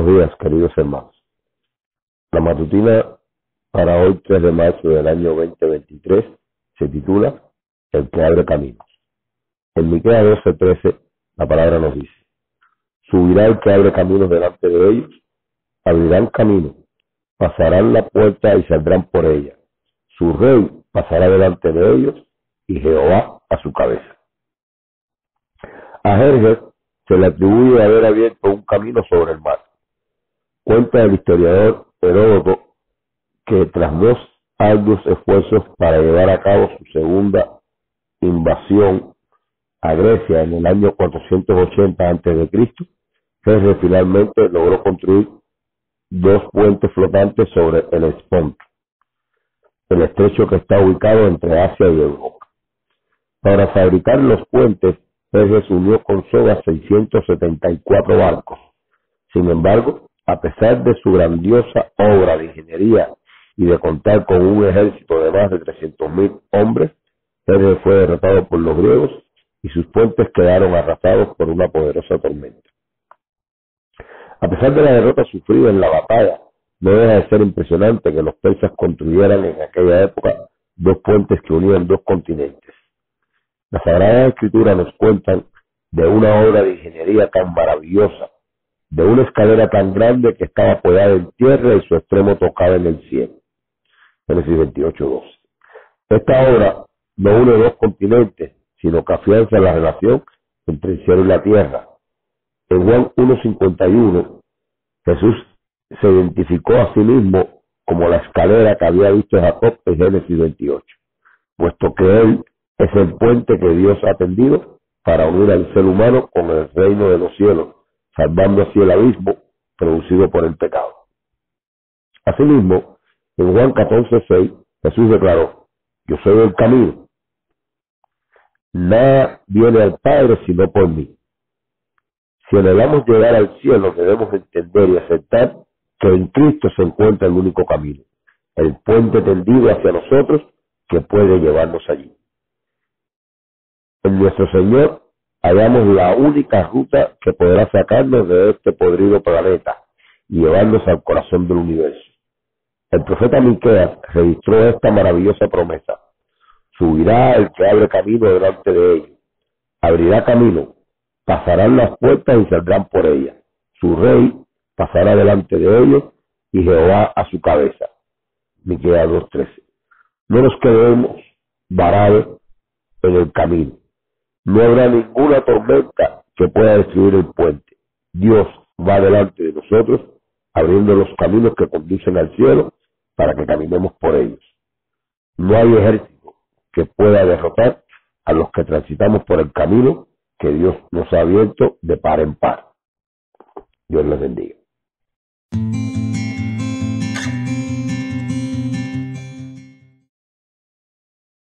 Buenos días, queridos hermanos. La matutina para hoy, 3 de marzo del año 2023, se titula El que abre caminos. En Miqueas 12:13, la palabra nos dice: Subirá el que abre caminos delante de ellos, abrirán camino, pasarán la puerta y saldrán por ella. Su rey pasará delante de ellos y Jehová a su cabeza. A Jerjes se le atribuye haber abierto un camino sobre el mar. Cuenta el historiador Heródoto que tras dos arduos esfuerzos para llevar a cabo su segunda invasión a Grecia en el año 480 a.C., Jerjes finalmente logró construir dos puentes flotantes sobre el Esponto, el estrecho que está ubicado entre Asia y Europa. Para fabricar los puentes se unió con soga 674 barcos. Sin embargo, a pesar de su grandiosa obra de ingeniería y de contar con un ejército de más de 300.000 hombres, Perges fue derrotado por los griegos y sus puentes quedaron arrasados por una poderosa tormenta. A pesar de la derrota sufrida en la batalla, no deja de ser impresionante que los persas construyeran en aquella época dos puentes que unían dos continentes. Las Sagradas Escrituras nos cuentan de una obra de ingeniería tan maravillosa, de una escalera tan grande que estaba apoyada en tierra y su extremo tocaba en el cielo. Génesis 28, Esta obra no une dos continentes, sino que afianza la relación entre el cielo y la tierra. En Juan 1.51, Jesús se identificó a sí mismo como la escalera que había visto Jacob en Génesis 28, puesto que él es el puente que Dios ha tendido para unir al ser humano con el reino de los cielos, salvando así el abismo producido por el pecado. Asimismo, en Juan 14:6, Jesús declaró, yo soy el camino. Nada viene al Padre sino por mí. Si anhelamos llegar al cielo, debemos entender y aceptar que en Cristo se encuentra el único camino, el puente tendido hacia nosotros que puede llevarnos allí en nuestro Señor hallamos la única ruta que podrá sacarnos de este podrido planeta y llevarnos al corazón del universo. El profeta Miqueas registró esta maravillosa promesa. Subirá el que abre camino delante de ellos. Abrirá camino. Pasarán las puertas y saldrán por ellas. Su rey pasará delante de ellos y Jehová a su cabeza. Miqueas 2.13. No nos quedemos varados en el camino no habrá ninguna tormenta que pueda destruir el puente. Dios va delante de nosotros, abriendo los caminos que conducen al cielo para que caminemos por ellos. No hay ejército que pueda derrotar a los que transitamos por el camino que Dios nos ha abierto de par en par. Dios les bendiga.